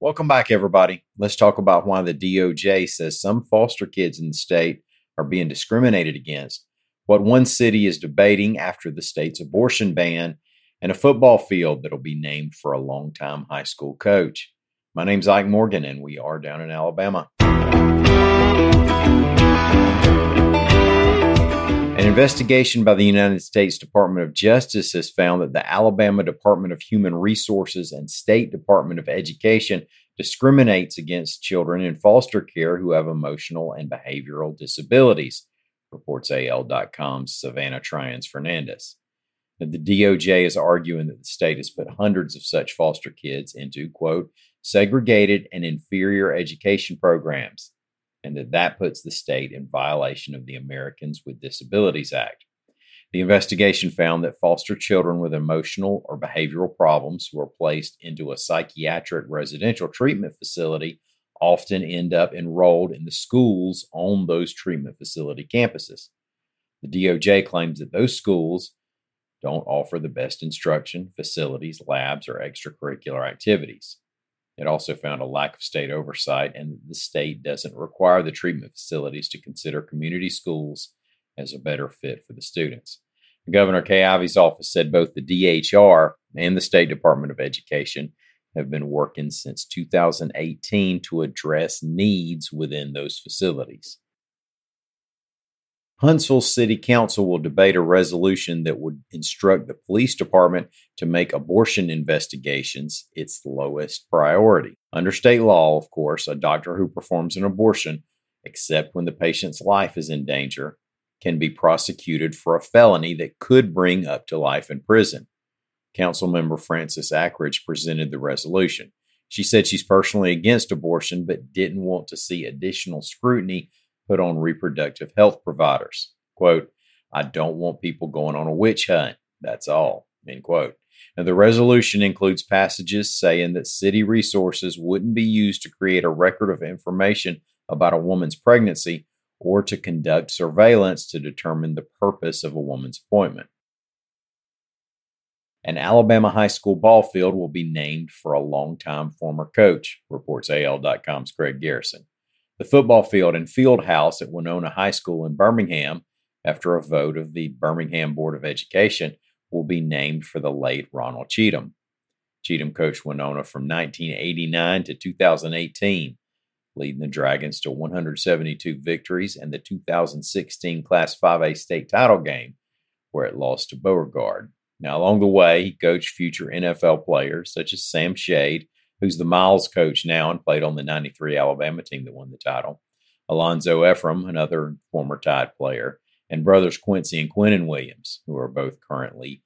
Welcome back, everybody. Let's talk about why the DOJ says some foster kids in the state are being discriminated against, what one city is debating after the state's abortion ban, and a football field that'll be named for a longtime high school coach. My name's Ike Morgan, and we are down in Alabama. An investigation by the United States Department of Justice has found that the Alabama Department of Human Resources and State Department of Education discriminates against children in foster care who have emotional and behavioral disabilities, reports AL.com's Savannah Tryens-Fernandes. The DOJ is arguing that the state has put hundreds of such foster kids into, quote, segregated and inferior education programs and that that puts the state in violation of the Americans with Disabilities Act. The investigation found that foster children with emotional or behavioral problems who are placed into a psychiatric residential treatment facility often end up enrolled in the schools on those treatment facility campuses. The DOJ claims that those schools don't offer the best instruction, facilities, labs, or extracurricular activities. It also found a lack of state oversight, and the state doesn't require the treatment facilities to consider community schools as a better fit for the students. Governor Kay Ivey's office said both the DHR and the State Department of Education have been working since 2018 to address needs within those facilities. Huntsville City Council will debate a resolution that would instruct the police department to make abortion investigations its lowest priority. Under state law, of course, a doctor who performs an abortion, except when the patient's life is in danger, can be prosecuted for a felony that could bring up to life in prison. Council member Frances Akridge presented the resolution. She said she's personally against abortion, but didn't want to see additional scrutiny put on reproductive health providers. Quote, I don't want people going on a witch hunt. That's all. End quote. Now, the resolution includes passages saying that city resources wouldn't be used to create a record of information about a woman's pregnancy or to conduct surveillance to determine the purpose of a woman's appointment. An Alabama high school ball field will be named for a longtime former coach, reports AL.com's Greg Garrison the football field and field house at Wenonah High School in Birmingham, after a vote of the Birmingham Board of Education, will be named for the late Ronald Cheatham. Cheatham coached Wenonah from 1989 to 2018, leading the Dragons to 172 victories and the 2016 Class 5A state title game, where it lost to Beauregard. Now, along the way, he coached future NFL players such as Sam Shade who's the Miles coach now and played on the 93 Alabama team that won the title. Alonzo Ephraim, another former Tide player, and brothers Quincy and Quinnen Williams, who are both currently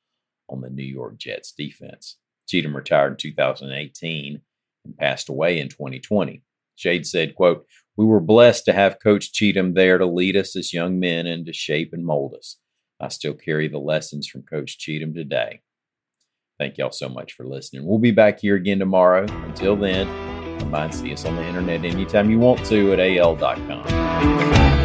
on the New York Jets defense. Cheatham retired in 2018 and passed away in 2020. Shade said, quote, We were blessed to have Coach Cheatham there to lead us as young men and to shape and mold us. I still carry the lessons from Coach Cheatham today. Thank y'all so much for listening. We'll be back here again tomorrow. Until then, come by and see us on the internet anytime you want to at al.com.